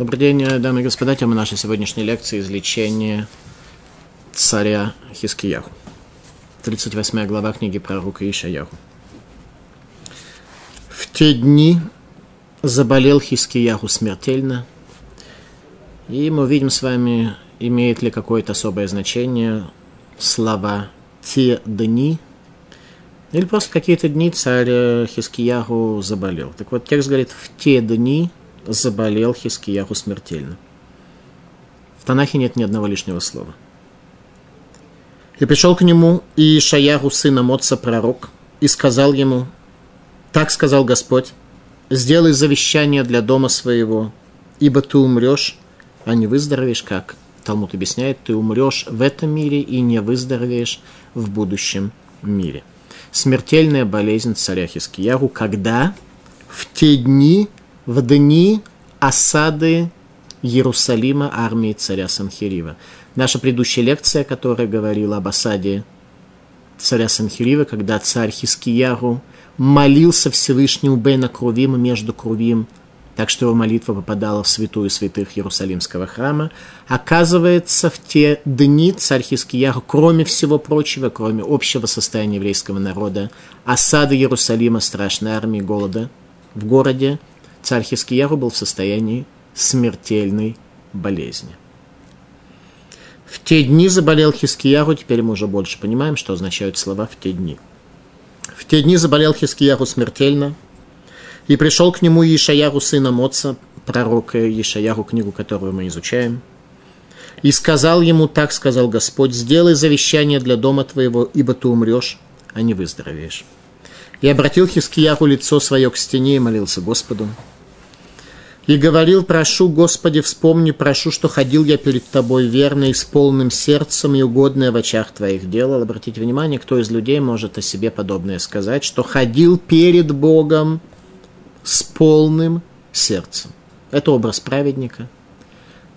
Добрый день, дамы и господа. Тема нашей сегодняшней лекции – излечение царя Хискияху. 38 глава книги пророка Ишаяху. В те дни заболел Хискияху смертельно, и мы увидим с вами, имеет ли какое-то особое значение слова «те дни», или просто какие-то дни царь Хискияху заболел. Так вот, текст говорит «в те дни заболел Хискияху смертельно». В Танахе нет ни одного лишнего слова. И пришел к нему и Шаяху, сына Моца, пророк, и сказал ему, «Так сказал Господь, сделай завещание для дома своего, ибо ты умрешь, а не выздоровеешь, как Талмуд объясняет, ты умрешь в этом мире и не выздоровеешь в будущем мире смертельная болезнь царя Хискиягу, когда в те дни, в дни осады Иерусалима армии царя Санхирива. Наша предыдущая лекция, которая говорила об осаде царя Санхирива, когда царь Хискиягу молился Всевышнему Бейна Крувим между Крувим – так что его молитва попадала в святую святых Иерусалимского храма. Оказывается, в те дни царь Хискияху, кроме всего прочего, кроме общего состояния еврейского народа, осады Иерусалима, страшной армии, голода в городе, царь Хискияху был в состоянии смертельной болезни. В те дни заболел Хискияру, теперь мы уже больше понимаем, что означают слова «в те дни». В те дни заболел Хискияру смертельно – и пришел к нему Ишаяру, сына Моца, пророка Ишаяру, книгу которую мы изучаем. И сказал ему, так сказал Господь, сделай завещание для дома твоего, ибо ты умрешь, а не выздоровеешь. И обратил Хискияру лицо свое к стене и молился Господу. И говорил, прошу, Господи, вспомни, прошу, что ходил я перед Тобой верно и с полным сердцем и угодное в очах Твоих делал. Обратите внимание, кто из людей может о себе подобное сказать, что ходил перед Богом с полным сердцем. Это образ праведника,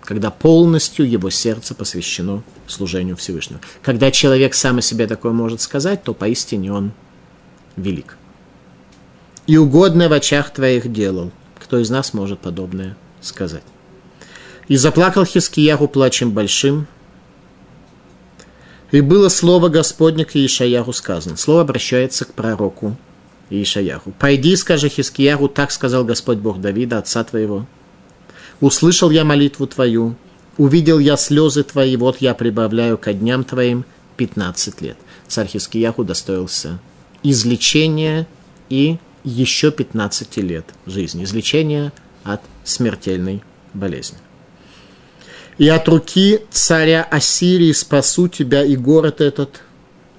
когда полностью его сердце посвящено служению Всевышнего. Когда человек сам о себе такое может сказать, то поистине он велик. И угодно в очах твоих делал. Кто из нас может подобное сказать? И заплакал Хискияху плачем большим, и было слово Господне к Ишаяху сказано. Слово обращается к пророку Ишаяху. «Пойди, скажи Хискияру, так сказал Господь Бог Давида, отца твоего. Услышал я молитву твою, увидел я слезы твои, вот я прибавляю ко дням твоим 15 лет». Царь Хискияху достоился излечения и еще 15 лет жизни. Излечения от смертельной болезни. «И от руки царя Ассирии спасу тебя и город этот,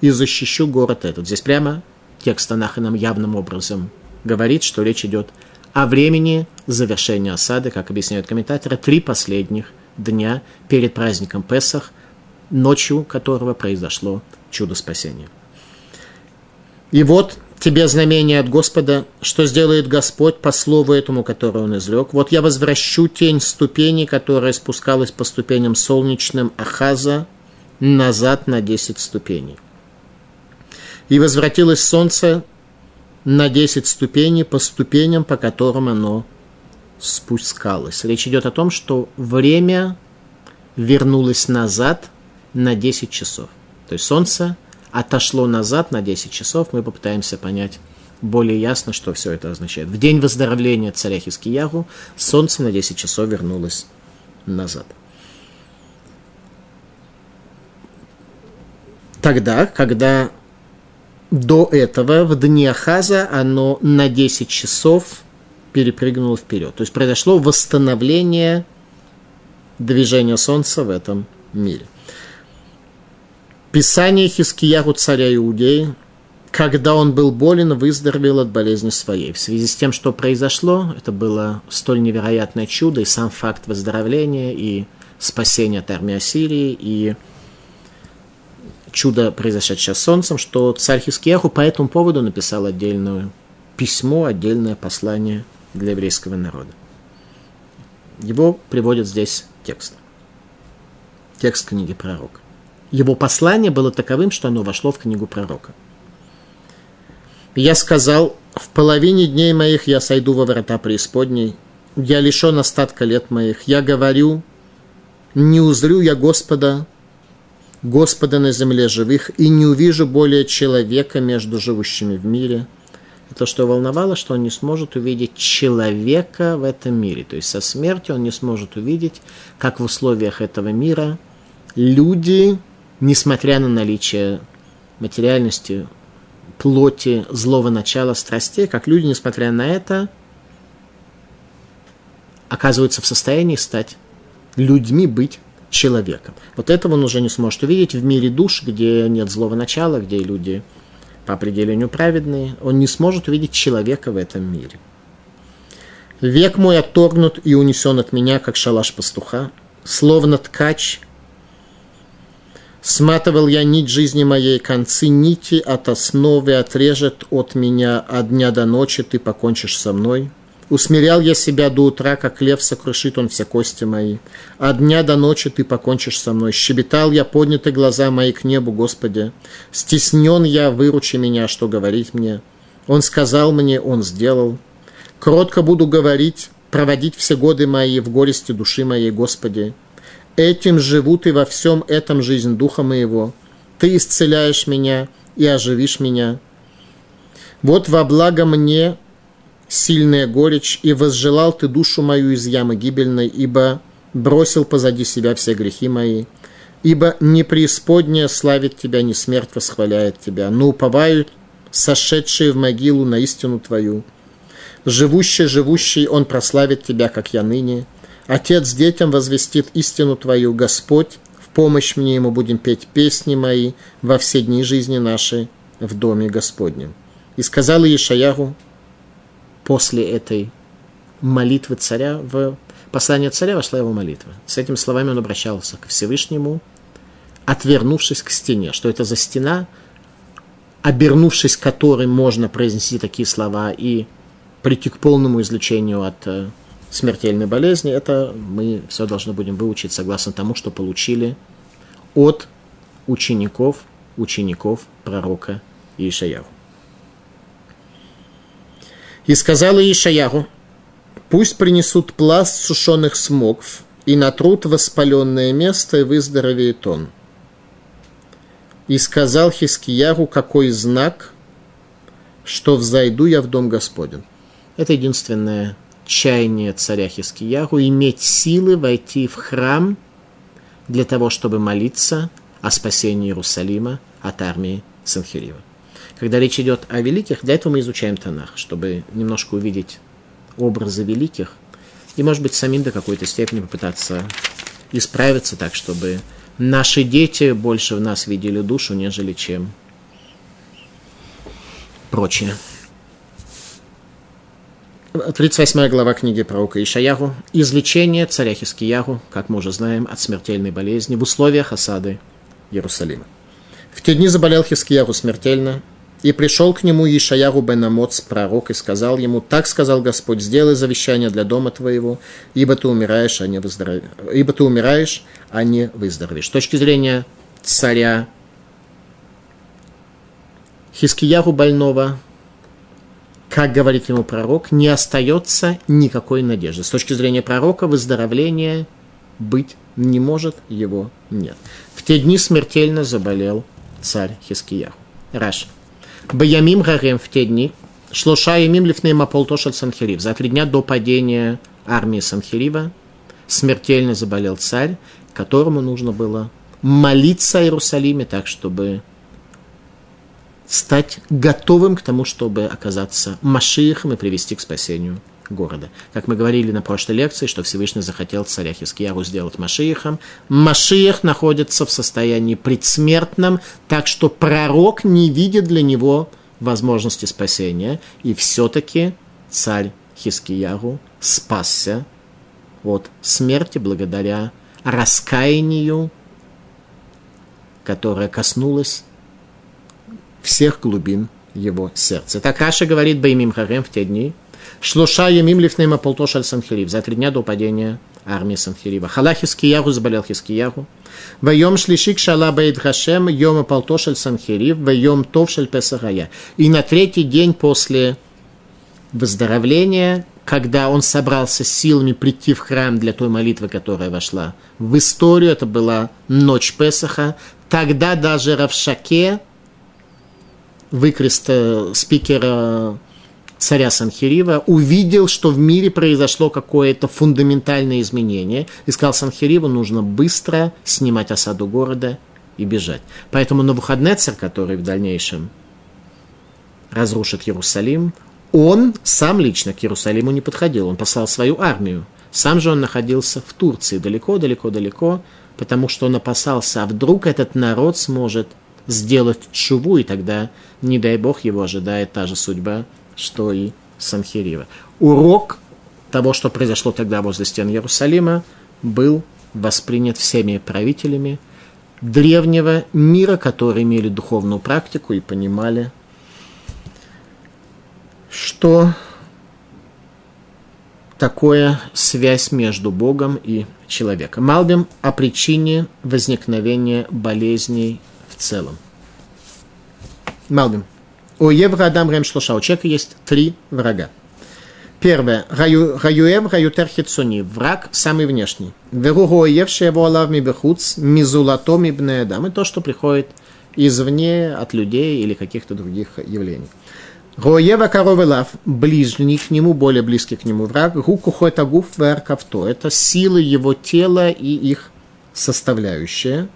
и защищу город этот». Здесь прямо текст Танаха нам явным образом говорит, что речь идет о времени завершения осады, как объясняют комментаторы, три последних дня перед праздником Песах, ночью которого произошло чудо спасения. И вот тебе знамение от Господа, что сделает Господь по слову этому, которое Он изрек. Вот я возвращу тень ступени, которая спускалась по ступеням солнечным Ахаза, назад на 10 ступеней и возвратилось солнце на 10 ступеней по ступеням, по которым оно спускалось. Речь идет о том, что время вернулось назад на 10 часов. То есть солнце отошло назад на 10 часов. Мы попытаемся понять более ясно, что все это означает. В день выздоровления царя Хискиягу солнце на 10 часов вернулось назад. Тогда, когда до этого в дни Ахаза оно на 10 часов перепрыгнуло вперед. То есть произошло восстановление движения Солнца в этом мире. Писание Хискияру царя Иудеи, когда он был болен, выздоровел от болезни своей. В связи с тем, что произошло, это было столь невероятное чудо, и сам факт выздоровления, и спасения от армии Ассирии, и чудо, произошедшее с солнцем, что царь Хискияху по этому поводу написал отдельное письмо, отдельное послание для еврейского народа. Его приводит здесь текст. Текст книги пророка. Его послание было таковым, что оно вошло в книгу пророка. Я сказал, в половине дней моих я сойду во врата преисподней, я лишен остатка лет моих. Я говорю, не узрю я Господа, Господа на земле живых, и не увижу более человека между живущими в мире. Это что волновало, что он не сможет увидеть человека в этом мире. То есть со смертью он не сможет увидеть, как в условиях этого мира люди, несмотря на наличие материальности, плоти, злого начала, страстей, как люди, несмотря на это, оказываются в состоянии стать людьми, быть человеком. Вот этого он уже не сможет увидеть в мире душ, где нет злого начала, где люди по определению праведные. Он не сможет увидеть человека в этом мире. Век мой отторгнут и унесен от меня, как шалаш пастуха, словно ткач. Сматывал я нить жизни моей, концы нити от основы отрежет от меня от дня до ночи, ты покончишь со мной. Усмирял я себя до утра, как лев сокрушит он все кости мои. От дня до ночи ты покончишь со мной. Щебетал я, подняты глаза мои к небу, Господи. Стеснен я, выручи меня, что говорить мне. Он сказал мне, он сделал. Кротко буду говорить, проводить все годы мои в горести души моей, Господи. Этим живут и во всем этом жизнь духа моего. Ты исцеляешь меня и оживишь меня. Вот во благо мне сильная горечь, и возжелал ты душу мою из ямы гибельной, ибо бросил позади себя все грехи мои. Ибо не преисподняя славит тебя, не смерть восхваляет тебя, но уповают сошедшие в могилу на истину твою. Живущий, живущий, он прославит тебя, как я ныне. Отец детям возвестит истину твою, Господь, в помощь мне ему будем петь песни мои во все дни жизни нашей в доме Господнем. И сказал Ишаяру, после этой молитвы царя, в послание царя вошла его молитва. С этими словами он обращался к Всевышнему, отвернувшись к стене. Что это за стена, обернувшись которой можно произнести такие слова и прийти к полному излечению от э, смертельной болезни, это мы все должны будем выучить согласно тому, что получили от учеников, учеников пророка Ишаяху. И сказала Ишаяру, пусть принесут пласт сушеных смокв и натрут воспаленное место, и выздоровеет он. И сказал Хискияру, какой знак, что взойду я в дом Господень. Это единственное чаяние царя Хискияру иметь силы войти в храм для того, чтобы молиться о спасении Иерусалима от армии Санхирива когда речь идет о великих, для этого мы изучаем Танах, чтобы немножко увидеть образы великих и, может быть, самим до какой-то степени попытаться исправиться так, чтобы наши дети больше в нас видели душу, нежели чем прочее. 38 глава книги пророка Ишаяру. Излечение царя Хискияру, как мы уже знаем, от смертельной болезни в условиях осады Иерусалима. В те дни заболел Хискияру смертельно, и пришел к нему Ишаяру бен Амоц, пророк, и сказал ему, так сказал Господь, сделай завещание для дома твоего, ибо ты умираешь, а не, выздоров... ибо ты умираешь, а не выздоровеешь. С точки зрения царя Хискияру больного, как говорит ему пророк, не остается никакой надежды. С точки зрения пророка выздоровления быть не может, его нет. В те дни смертельно заболел царь Хискияру. Раш. Баямим Гарем в те дни, Шлоша Ямим Лифнейм Аполтош от Санхирив. За три дня до падения армии Санхирива смертельно заболел царь, которому нужно было молиться о Иерусалиме так, чтобы стать готовым к тому, чтобы оказаться Машиихом и привести к спасению города. Как мы говорили на прошлой лекции, что Всевышний захотел царя Хискияру сделать Машиихом. Машиих находится в состоянии предсмертном, так что пророк не видит для него возможности спасения. И все-таки царь Хискияру спасся от смерти благодаря раскаянию, которое коснулось всех глубин его сердца. Так Раши говорит בימים ההם в те дни – שלושה ימים לפני מפלתו של סנחריב. За три дня до падения армии Санхирива. חלה חזקיהו заболел Хискиягу. וביום השלישי כשעלה בית השם, יום מפלתו של סנחריב, ויום טוב של פסח היה. И на третий день после выздоровления когда он собрался силами прийти в храм для той молитвы, которая вошла в историю, это была ночь Песаха, тогда даже Равшаке, выкрест спикера царя Санхирива, увидел, что в мире произошло какое-то фундаментальное изменение, и сказал Санхириву, нужно быстро снимать осаду города и бежать. Поэтому Навуходнецер, который в дальнейшем разрушит Иерусалим, он сам лично к Иерусалиму не подходил, он послал свою армию. Сам же он находился в Турции, далеко-далеко-далеко, потому что он опасался, а вдруг этот народ сможет сделать чуву, и тогда, не дай бог, его ожидает та же судьба, что и Санхирива. Урок того, что произошло тогда возле стен Иерусалима, был воспринят всеми правителями древнего мира, которые имели духовную практику и понимали, что такое связь между Богом и человеком. Малбим о причине возникновения болезней в целом. Малбим. У Евра Адам Рем Шлоша. У человека есть три врага. Первое. Раюев, раютер хитсуни. Враг самый внешний. Веругу евший его алав ми бехуц, мизулато ми бнеадам. И то, что приходит извне, от людей или каких-то других явлений. Роева коровелав, ближний к нему, более близкий к нему враг, гуку это гуф веркавто, это силы его тела и их составляющие.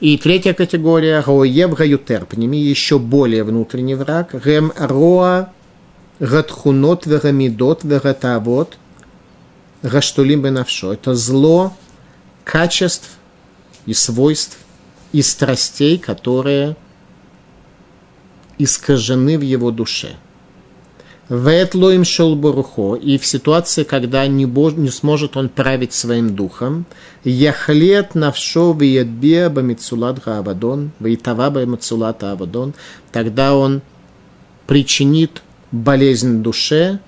И третья категория, роев гаютер, ними еще более внутренний враг, рем роа гатхунот верамидот вератавот, гаштулим бенавшо. Это зло качеств и свойств и страстей, которые искажены в его душе. Ветлоим шелбурухо, и в ситуации, когда не, бож, не сможет он править своим духом, яхлет навшо виядбе бамицулат гаавадон, вейтава бамицулат авадон, тогда он причинит болезнь душе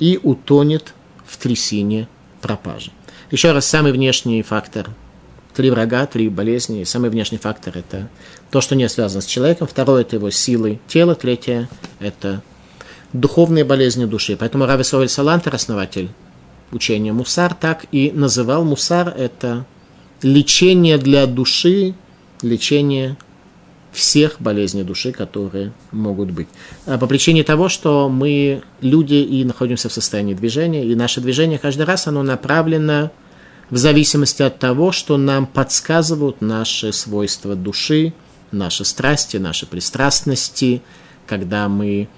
и утонет в трясине пропажи. Еще раз, самый внешний фактор три врага, три болезни. Самый внешний фактор – это то, что не связано с человеком. Второе – это его силы тела. Третье – это духовные болезни души. Поэтому Рави Совель Салантер, основатель учения Мусар, так и называл Мусар – это лечение для души, лечение всех болезней души, которые могут быть. А по причине того, что мы люди и находимся в состоянии движения, и наше движение каждый раз оно направлено в зависимости от того, что нам подсказывают наши свойства души, наши страсти, наши пристрастности, когда мы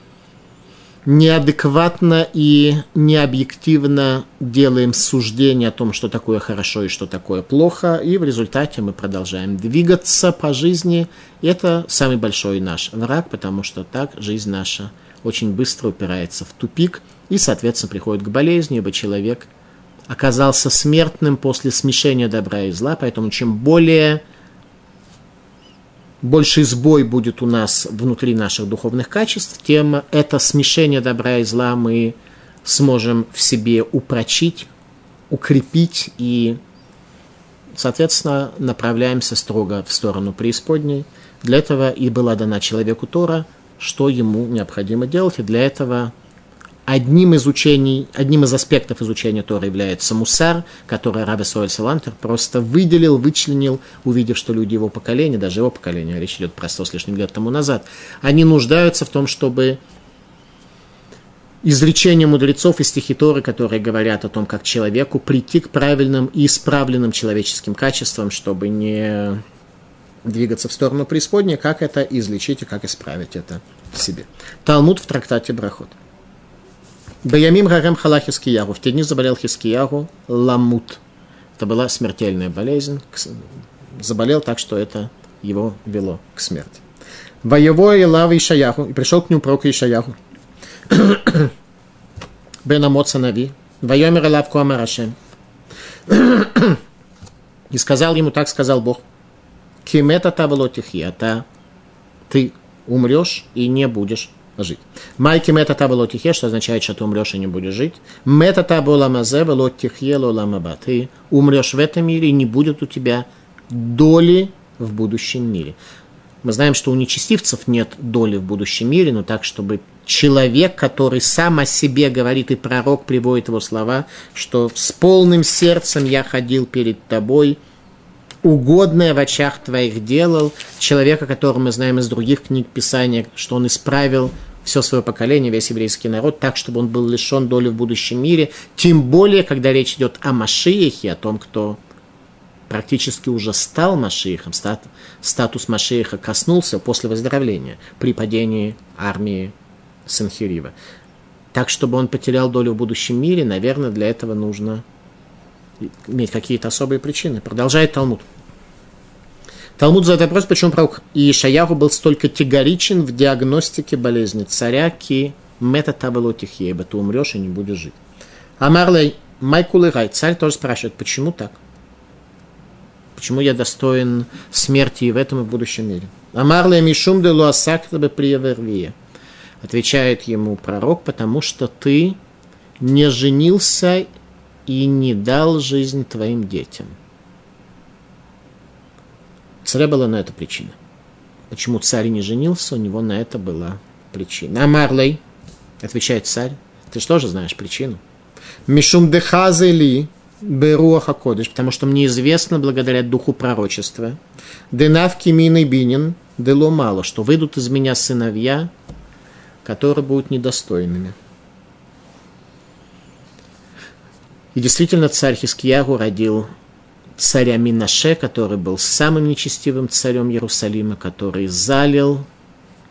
неадекватно и необъективно делаем суждение о том, что такое хорошо и что такое плохо, и в результате мы продолжаем двигаться по жизни. Это самый большой наш враг, потому что так жизнь наша очень быстро упирается в тупик и, соответственно, приходит к болезни, ибо человек – оказался смертным после смешения добра и зла, поэтому чем более больше сбой будет у нас внутри наших духовных качеств, тем это смешение добра и зла мы сможем в себе упрочить, укрепить и, соответственно, направляемся строго в сторону преисподней. Для этого и была дана человеку Тора, что ему необходимо делать, и для этого одним из учений, одним из аспектов изучения Тора является мусар, который Раби Соэль Салантер просто выделил, вычленил, увидев, что люди его поколения, даже его поколения, речь идет про сто с лишним лет тому назад, они нуждаются в том, чтобы изречения мудрецов и стихи Торы, которые говорят о том, как человеку прийти к правильным и исправленным человеческим качествам, чтобы не двигаться в сторону преисподней, как это излечить и как исправить это себе. Талмуд в трактате Брахот. Баямим Гарем Хала Хискиягу. В те дни заболел Хискиягу ламут. Это была смертельная болезнь. Заболел так, что это его вело к смерти. Воево и лава Ишаяху. И пришел к нему пророк Ишаяху. Бен Амот Санави. Воемер Алав Куамарашем. И сказал ему, так сказал Бог. Кимета таволотихи, ты умрешь и не будешь жить. Майки мета табело тихе, что означает, что ты умрешь и не будешь жить. Мета табула мазе вело тихе ламаба. Ты умрешь в этом мире и не будет у тебя доли в будущем мире. Мы знаем, что у нечестивцев нет доли в будущем мире, но так, чтобы человек, который сам о себе говорит, и пророк приводит его слова, что с полным сердцем я ходил перед тобой, угодное в очах твоих делал, человека, которого мы знаем из других книг Писания, что он исправил все свое поколение, весь еврейский народ, так, чтобы он был лишен доли в будущем мире, тем более, когда речь идет о Машиехе, о том, кто практически уже стал Машиехом, статус Машиеха коснулся после выздоровления при падении армии Санхирива. Так, чтобы он потерял долю в будущем мире, наверное, для этого нужно иметь какие-то особые причины. Продолжает Талмуд. Талмуд задает вопрос, почему пророк Ишаяху был столь категоричен в диагностике болезни царя, ки мета табелотихе, ибо ты умрешь и не будешь жить. Амарлей Майкулырай, царь тоже спрашивает, почему так? Почему я достоин смерти и в этом, и в будущем мире? Амарлей Мишум де Луасак приевервия. Отвечает ему пророк, потому что ты не женился и не дал жизнь твоим детям. Царя была на это причина. Почему царь не женился, у него на это была причина. А Марлей, отвечает царь, ты что же знаешь причину? Мишум дехазели беруаха кодыш, потому что мне известно благодаря духу пророчества. Денавки мины бинин, дело мало, что выйдут из меня сыновья, которые будут недостойными. И действительно царь Хискиягу родил царя Минаше, который был самым нечестивым царем Иерусалима, который залил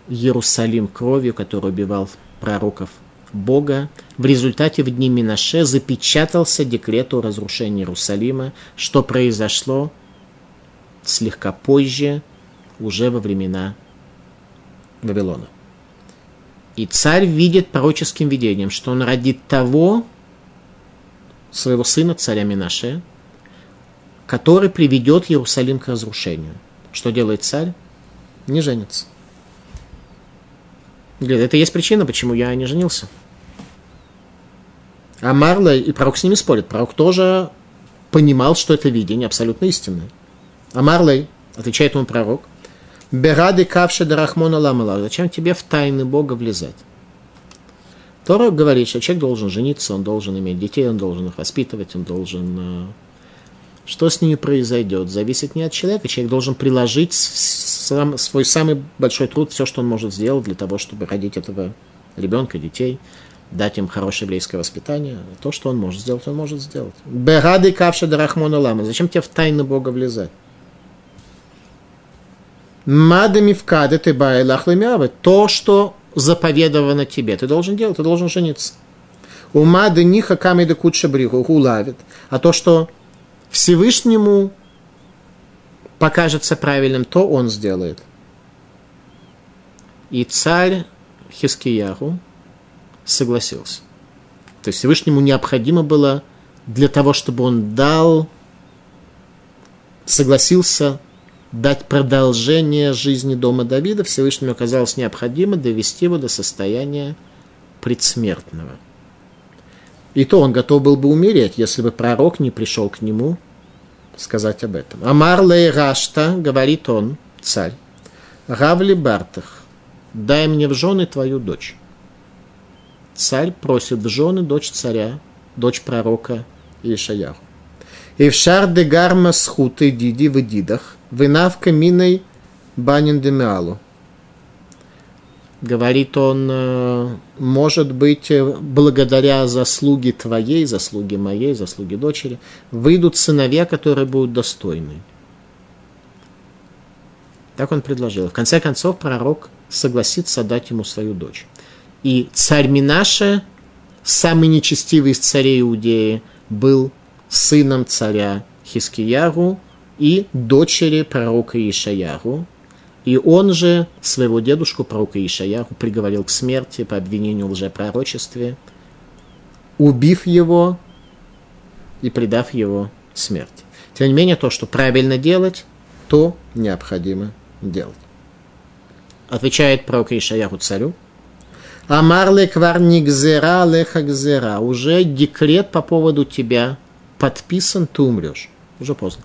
Иерусалим кровью, который убивал пророков Бога. В результате в дни Минаше запечатался декрет о разрушении Иерусалима, что произошло слегка позже, уже во времена Вавилона. И царь видит пророческим видением, что он родит того своего сына, царя Минаше, который приведет Иерусалим к разрушению. Что делает царь? Не женится. Говорит, это есть причина, почему я не женился. А Марла и пророк с ними спорит. Пророк тоже понимал, что это видение абсолютно истинное. А Марлей, отвечает ему пророк, Берады кавши дарахмона ламала. Зачем тебе в тайны Бога влезать? Тора говорит, что человек должен жениться, он должен иметь детей, он должен их воспитывать, он должен... Что с ними произойдет, зависит не от человека. Человек должен приложить сам, свой самый большой труд, все, что он может сделать для того, чтобы родить этого ребенка, детей, дать им хорошее еврейское воспитание. То, что он может сделать, он может сделать. Берады кавши дарахмона лама. Зачем тебе в тайны Бога влезать? Мадами вкады ты байлахлымявы. То, что заповедовано тебе, ты должен делать, ты должен жениться. Умады ниха камеда куча бриху улавит. А то, что Всевышнему покажется правильным, то он сделает. И царь Хискияру согласился. То есть Всевышнему необходимо было для того, чтобы он дал, согласился дать продолжение жизни дома Давида, Всевышнему оказалось необходимо довести его до состояния предсмертного. И то он готов был бы умереть, если бы пророк не пришел к нему сказать об этом. Амар лей рашта, говорит он, царь, Равли Бартах, дай мне в жены твою дочь. Царь просит в жены дочь царя, дочь пророка Ишаяху. И в шар де гарма схуты диди в дидах, вынавка миной банин демиалу. Говорит он, э, может быть, э, благодаря заслуге твоей, заслуге моей, заслуге дочери, выйдут сыновья, которые будут достойны. Так он предложил. В конце концов, пророк согласится дать ему свою дочь. И царь Минаша, самый нечестивый из царей Иудеи, был сыном царя Хискияру, и дочери пророка Ишаяру. И он же своего дедушку, пророка Ишаяру, приговорил к смерти по обвинению в лжепророчестве, убив его и предав его смерти. Тем не менее, то, что правильно делать, то необходимо делать. Отвечает пророк Ишаяру царю. Амарле кварникзера лехагзера. Уже декрет по поводу тебя подписан, ты умрешь. Уже поздно.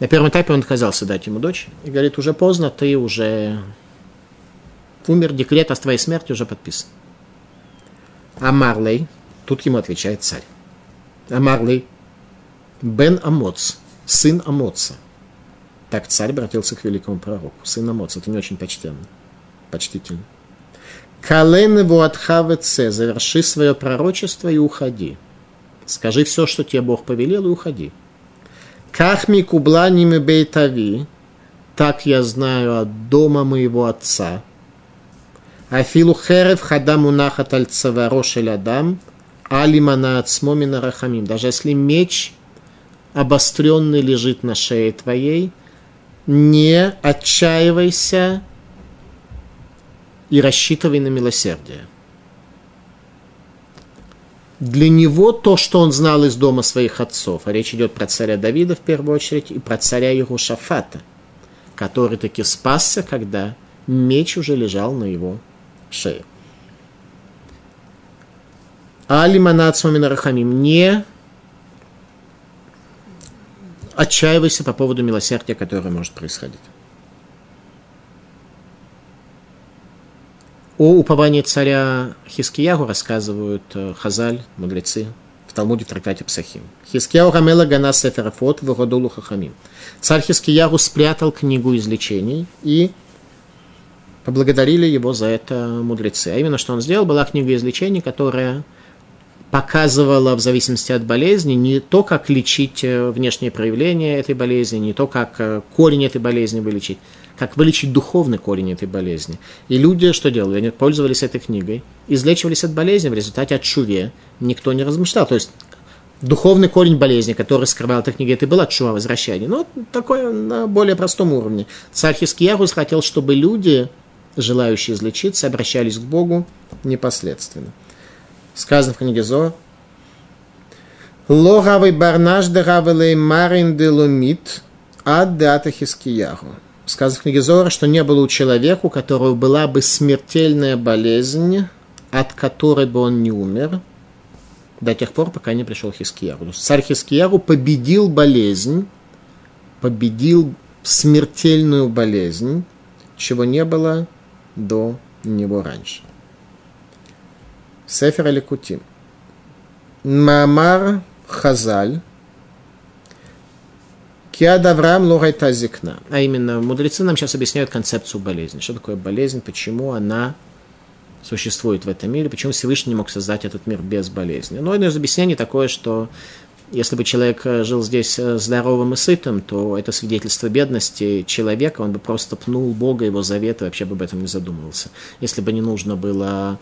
На первом этапе он отказался дать ему дочь и говорит, уже поздно, ты уже умер, декрет о твоей смерти уже подписан. А Марлей, тут ему отвечает царь. А Марлей, Бен Амоц, сын Амоца. Так царь обратился к великому пророку. Сын Амоца, это не очень почтенно, почтительно. Кален его отхавеце, заверши свое пророчество и уходи. Скажи все, что тебе Бог повелел, и уходи. Кахми кубланими бейтави, так я знаю от дома моего отца. Афилу херев хадаму нахат аль цаварошель адам, алимана ацмомина рахамим. Даже если меч обостренный лежит на шее твоей, не отчаивайся и рассчитывай на милосердие. Для него то, что он знал из дома своих отцов, а речь идет про царя Давида в первую очередь и про царя Иерушафата, который таки спасся, когда меч уже лежал на его шее. Али Рахамим, не отчаивайся по поводу милосердия, которое может происходить. О уповании царя Хискиягу рассказывают э, Хазаль, мудрецы, в Талмуде в трактате Псахим. Хискияу Рамела Гана Сеферафот Вагодулу Хахамим. Царь Хискиягу спрятал книгу излечений и поблагодарили его за это мудрецы. А именно, что он сделал, была книга излечений, которая показывала в зависимости от болезни не то, как лечить э, внешние проявления этой болезни, не то, как э, корень этой болезни вылечить, как вылечить духовный корень этой болезни. И люди что делали? Они пользовались этой книгой, излечивались от болезни, в результате от шуве никто не размышлял. То есть духовный корень болезни, который скрывал эта книга, это было чува возвращение. Но такое на более простом уровне. Царь Хискиярус хотел, чтобы люди, желающие излечиться, обращались к Богу непосредственно сказано в книге Зо. Логавый барнаш дагавелей марин делумит ад дата хискияху. Сказано в книге Зора, что не было у человека, у которого была бы смертельная болезнь, от которой бы он не умер, до тех пор, пока не пришел Хискияру. Царь Хискияру победил болезнь, победил смертельную болезнь, чего не было до него раньше. Сефер Аликутим. Мамар Хазаль. Киад Авраам Логайта Зикна. А именно, мудрецы нам сейчас объясняют концепцию болезни. Что такое болезнь, почему она существует в этом мире, почему Всевышний мог создать этот мир без болезни. Но одно из объяснений такое, что если бы человек жил здесь здоровым и сытым, то это свидетельство бедности человека, он бы просто пнул Бога, его заветы, вообще бы об этом не задумывался. Если бы не нужно было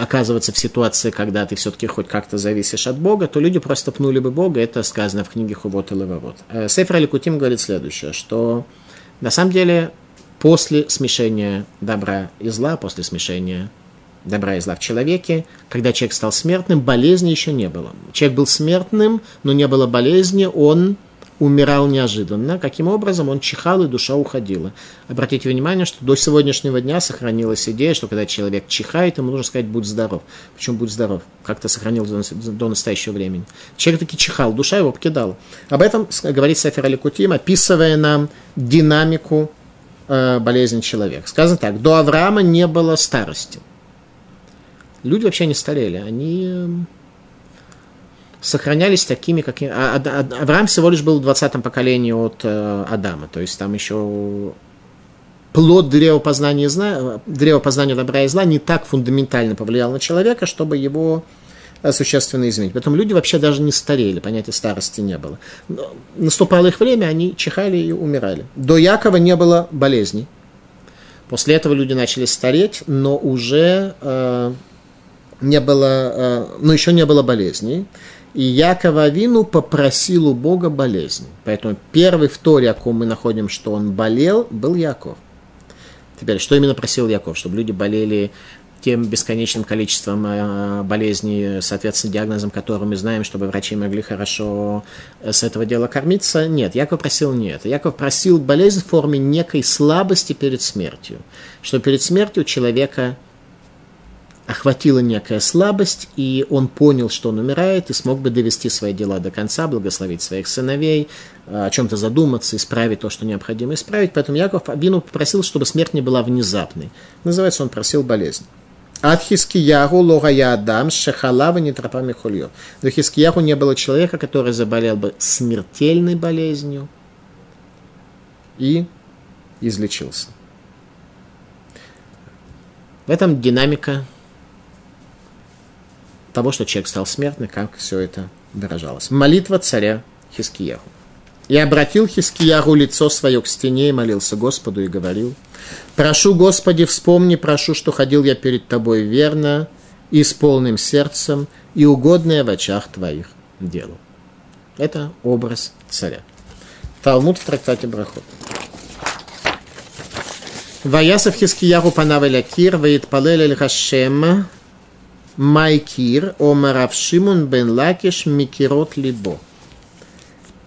оказываться в ситуации, когда ты все-таки хоть как-то зависишь от Бога, то люди просто пнули бы Бога. Это сказано в книге Хувот и Левовод. Э, Сефер Аликутим говорит следующее, что на самом деле после смешения добра и зла, после смешения добра и зла в человеке, когда человек стал смертным, болезни еще не было. Человек был смертным, но не было болезни, он умирал неожиданно. Каким образом? Он чихал, и душа уходила. Обратите внимание, что до сегодняшнего дня сохранилась идея, что когда человек чихает, ему нужно сказать «будь здоров». Почему «будь здоров»? Как-то сохранилось до настоящего времени. Человек таки чихал, душа его покидала. Об этом говорит Сафир Аликутим, описывая нам динамику э, болезни человека. Сказано так, до Авраама не было старости. Люди вообще не старели, они сохранялись такими, как... А, а, а, Авраам всего лишь был в 20-м поколении от э, Адама, то есть там еще плод древа познания, зна... древа познания добра и зла не так фундаментально повлиял на человека, чтобы его э, существенно изменить. Поэтому люди вообще даже не старели, понятия старости не было. Но наступало их время, они чихали и умирали. До Якова не было болезней. После этого люди начали стареть, но уже э, не было, э, но еще не было болезней. И Яков Авину попросил у Бога болезнь. Поэтому первый в Торе, о ком мы находим, что он болел, был Яков. Теперь, что именно просил Яков? Чтобы люди болели тем бесконечным количеством э, болезней, соответственно, диагнозом, который мы знаем, чтобы врачи могли хорошо э, с этого дела кормиться. Нет, Яков просил нет. Яков просил болезнь в форме некой слабости перед смертью. Что перед смертью человека охватила некая слабость, и он понял, что он умирает, и смог бы довести свои дела до конца, благословить своих сыновей, о чем-то задуматься, исправить то, что необходимо исправить. Поэтому Яков Абину попросил, чтобы смерть не была внезапной. Называется, он просил болезнь. От Хискиягу логая Адам шахалава не тропами хульё. До Хискиягу не было человека, который заболел бы смертельной болезнью и излечился. В этом динамика того, что человек стал смертным, как все это выражалось. Молитва царя Хискияху. И обратил Хискияху лицо свое к стене и молился Господу и говорил, «Прошу, Господи, вспомни, прошу, что ходил я перед Тобой верно и с полным сердцем, и угодное в очах Твоих делал». Это образ царя. Талмуд в трактате Брахот. Ваясов Хискияру панавеля кир, ваит палель Майкир, Омарав Шимон бен Лакиш, Микирот Либо.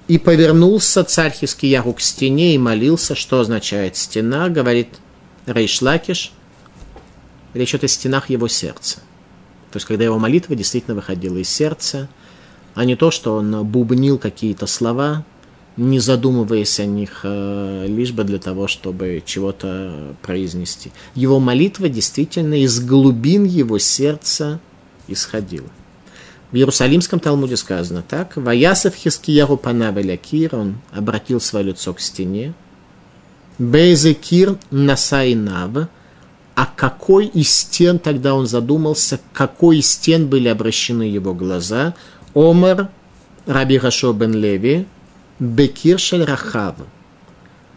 И повернулся царь Хискияру к стене и молился, что означает стена, говорит Рейш Лакиш, речь идет о стенах его сердца. То есть, когда его молитва действительно выходила из сердца, а не то, что он бубнил какие-то слова, не задумываясь о них, э, лишь бы для того, чтобы чего-то произнести. Его молитва действительно из глубин его сердца исходила. В Иерусалимском Талмуде сказано так. «Ваясов Хискияру панавеля кир» он обратил свое лицо к стене. «Бейзе кир насайнав» А какой из стен тогда он задумался, какой из стен были обращены его глаза? Омар Раби Рашо бен Леви, Бекир шель Рахава.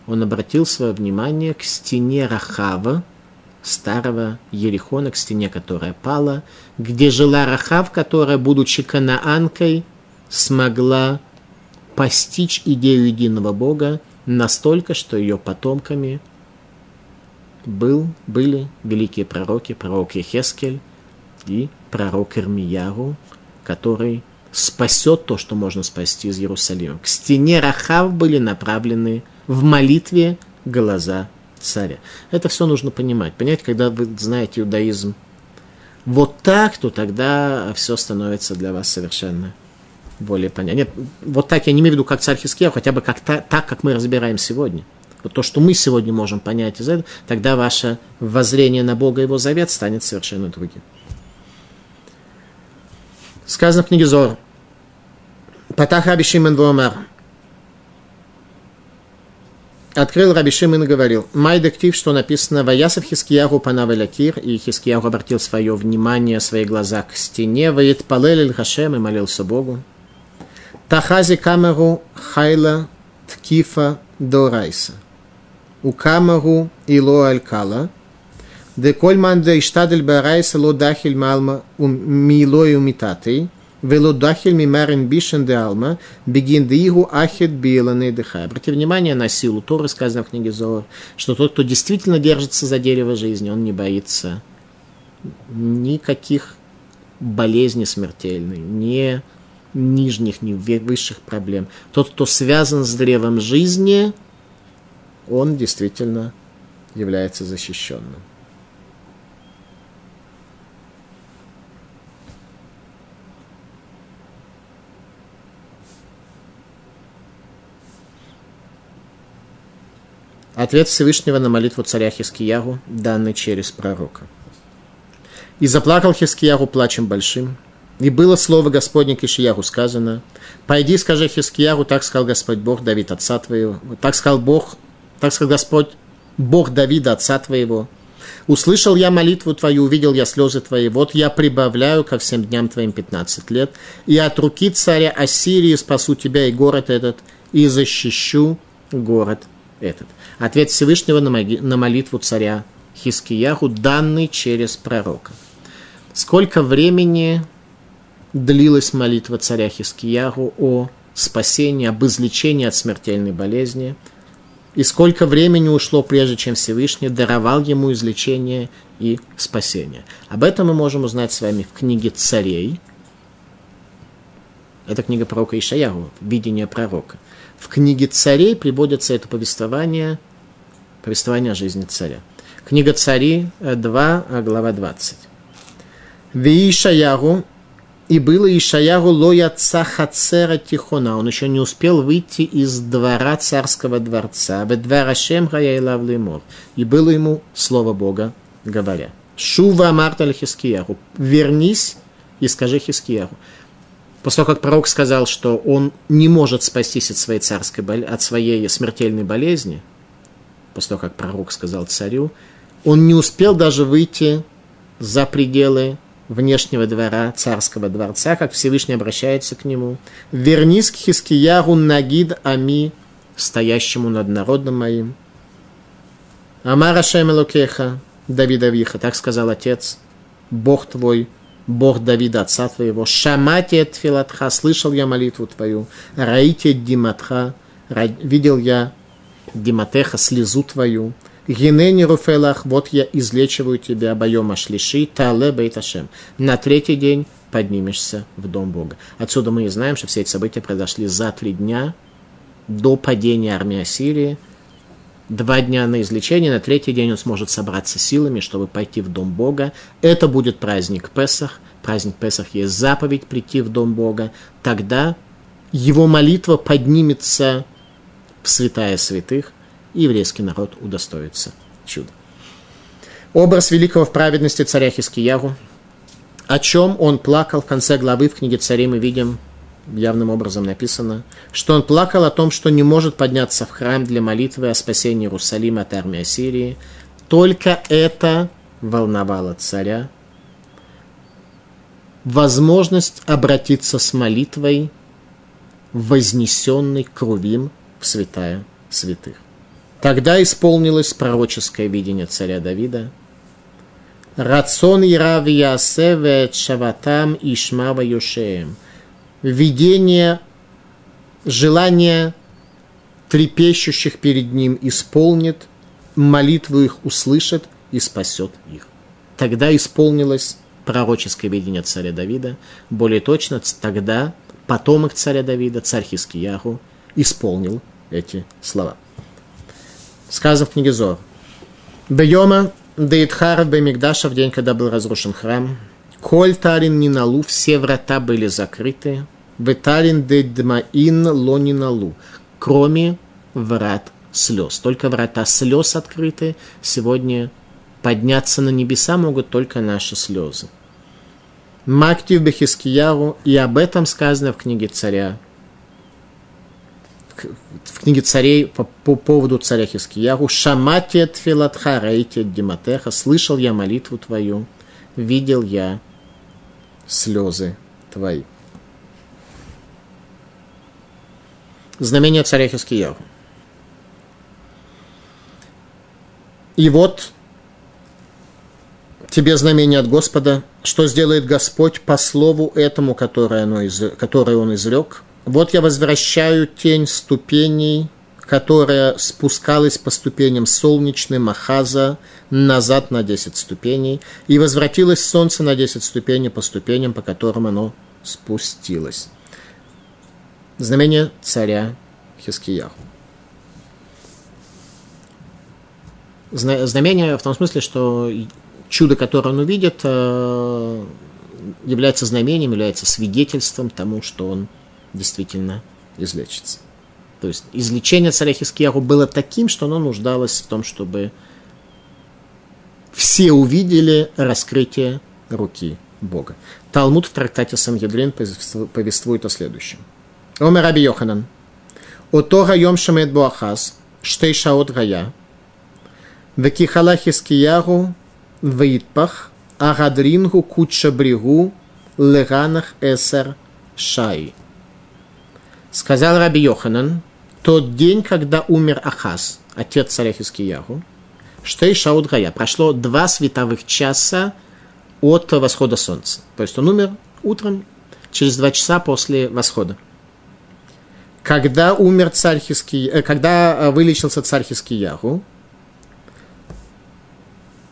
Он обратил свое внимание к стене Рахава, старого Ерихона, к стене, которая пала, где жила Рахав, которая, будучи канаанкой, смогла постичь идею единого Бога настолько, что ее потомками был, были великие пророки, пророк Ехескель и пророк Ирмияру, который спасет то, что можно спасти из Иерусалима. К стене Рахав были направлены в молитве глаза царя. Это все нужно понимать. Понять, когда вы знаете иудаизм вот так, то тогда все становится для вас совершенно более понятно. Нет, вот так я не имею в виду, как царь Хиския, хотя бы как та, так, как мы разбираем сегодня. Вот то, что мы сегодня можем понять из этого, тогда ваше воззрение на Бога и Его завет станет совершенно другим. Сказано в книге Зор. Патах Раби Шимон Вомар. Открыл Раби Шимон и говорил, май дектив, что написано, Ваясов Хискияру панавеля кир, и Хискияру обратил свое внимание, свои глаза к стене, Ваит палель Хашем и молился Богу. Тахази камеру хайла ткифа дорайса. У камеру ило алькала. Де кольман де иштадель барайса ло дахиль малма милой умитатый вело дахель мимарин бишен де алма, бегин де игу ахет биелане дыха. Обратите внимание на силу Торы, сказано в книге Зор, что тот, кто действительно держится за дерево жизни, он не боится никаких болезней смертельной, ни нижних, ни высших проблем. Тот, кто связан с древом жизни, он действительно является защищенным. Ответ Всевышнего на молитву царя Хискиягу, данный через пророка. «И заплакал Хискиягу плачем большим, и было слово Господне к Ишиягу сказано, «Пойди, скажи Хискиягу, так сказал Господь Бог Давид, отца твоего, так сказал Бог, так сказал Господь, Бог Давида, отца твоего, Услышал я молитву твою, увидел я слезы твои. Вот я прибавляю ко всем дням твоим 15 лет. И от руки царя Ассирии спасу тебя и город этот, и защищу город этот. Ответ Всевышнего на, молитву царя Хискияху, данный через пророка. Сколько времени длилась молитва царя Хискияху о спасении, об излечении от смертельной болезни, и сколько времени ушло, прежде чем Всевышний даровал ему излечение и спасение. Об этом мы можем узнать с вами в книге «Царей». Это книга пророка Ишаяру, «Видение пророка». В книге царей приводится это повествование, повествование о жизни царя. Книга царей 2, э, глава 20. Виишаяру, и было Ишаяру лоя цахацера тихона. Он еще не успел выйти из двора царского дворца. Бедвара Шемха я и было ему слово Бога, говоря. Шува Марталь Хискияру. Вернись и скажи Хискияру. После того, как пророк сказал, что он не может спастись от своей царской от своей смертельной болезни, после того, как пророк сказал царю, он не успел даже выйти за пределы внешнего двора царского дворца, как Всевышний обращается к нему. «Вернись к Хискияру Нагид Ами, стоящему над народом моим». «Амара Шемелокеха, Давида Виха», так сказал отец, Бог твой, Бог Давида, отца твоего, «Шамати Тфилатха, слышал я молитву твою, Раите Диматха, видел я Диматеха, слезу твою, Генени руфелах, вот я излечиваю тебя, боема шлиши, тале бейташем. На третий день поднимешься в Дом Бога. Отсюда мы и знаем, что все эти события произошли за три дня до падения армии Ассирии. Два дня на излечение, на третий день он сможет собраться силами, чтобы пойти в Дом Бога. Это будет праздник Песах. Праздник Песах есть заповедь прийти в Дом Бога. Тогда его молитва поднимется в святая святых, и еврейский народ удостоится чуда. Образ великого в праведности царя Хискиягу, о чем он плакал в конце главы в книге царей мы видим явным образом написано, что он плакал о том, что не может подняться в храм для молитвы о спасении Иерусалима от армии Ассирии. Только это волновало царя. Возможность обратиться с молитвой, вознесенной крувим в святая святых. Тогда исполнилось пророческое видение царя Давида. Рацон Ирав Ясевет Шаватам Ишмава Юшеем. Видение, желание трепещущих перед ним исполнит, молитву их услышит и спасет их. Тогда исполнилось пророческое видение царя Давида. Более точно, тогда потомок царя Давида, царь Хискияху, исполнил эти слова сказано в книге Зор. Бейома Дейтхаров Бемигдаша в день, когда был разрушен храм. Коль Тарин Ниналу, все врата были закрыты. Ветарин Дедмаин Лониналу, кроме врат слез. Только врата слез открыты. Сегодня подняться на небеса могут только наши слезы. Мактив Бехискияру, и об этом сказано в книге царя в книге царей по, по поводу царя Хискиягу «Шамати тфилатха рейте диматеха» «Слышал я молитву твою, видел я слезы твои». Знамение царя Хискиягу. И вот тебе знамение от Господа, что сделает Господь по слову этому, которое, оно из, которое он изрек – вот я возвращаю тень ступеней, которая спускалась по ступеням солнечным Ахаза назад на 10 ступеней, и возвратилось солнце на 10 ступеней по ступеням, по которым оно спустилось. Знамение царя Хискияху. Знамение в том смысле, что чудо, которое он увидит, э, является знамением, является свидетельством тому, что он действительно излечится. То есть излечение царя Хискияру было таким, что оно нуждалось в том, чтобы все увидели раскрытие руки Бога. Талмуд в трактате Самьедрин повествует о следующем. Омер Раби Йоханан. Ото гайом шамет буахас, штей шаот гая, векихала Хискияру веитпах, агадрингу куча бригу, леганах эсер шай. Сказал Раби Йоханан, тот день, когда умер Ахаз, отец царя Хискиягу, и Шаут Гая, прошло два световых часа от восхода солнца. То есть он умер утром, через два часа после восхода. Когда умер царь Хиски, э, когда вылечился царь Хискиягу,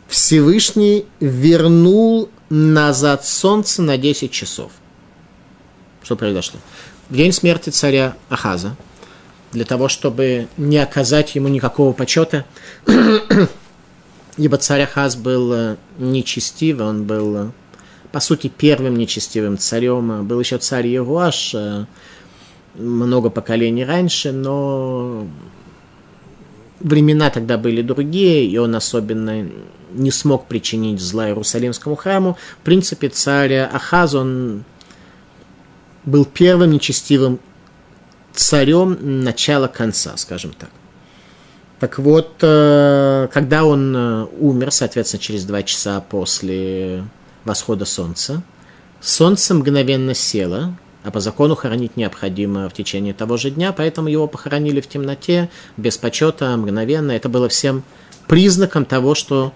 Всевышний вернул назад солнце на 10 часов. Что произошло? в день смерти царя Ахаза, для того, чтобы не оказать ему никакого почета, ибо царь Ахаз был э, нечестив, он был э, по сути, первым нечестивым царем. Был еще царь Егуаш, много поколений раньше, но времена тогда были другие, и он особенно не смог причинить зла Иерусалимскому храму. В принципе, царь Ахаз, он был первым нечестивым царем начала конца, скажем так. Так вот, э, когда он э, умер, соответственно, через два часа после восхода солнца, солнце мгновенно село, а по закону хоронить необходимо в течение того же дня, поэтому его похоронили в темноте, без почета, мгновенно. Это было всем признаком того, что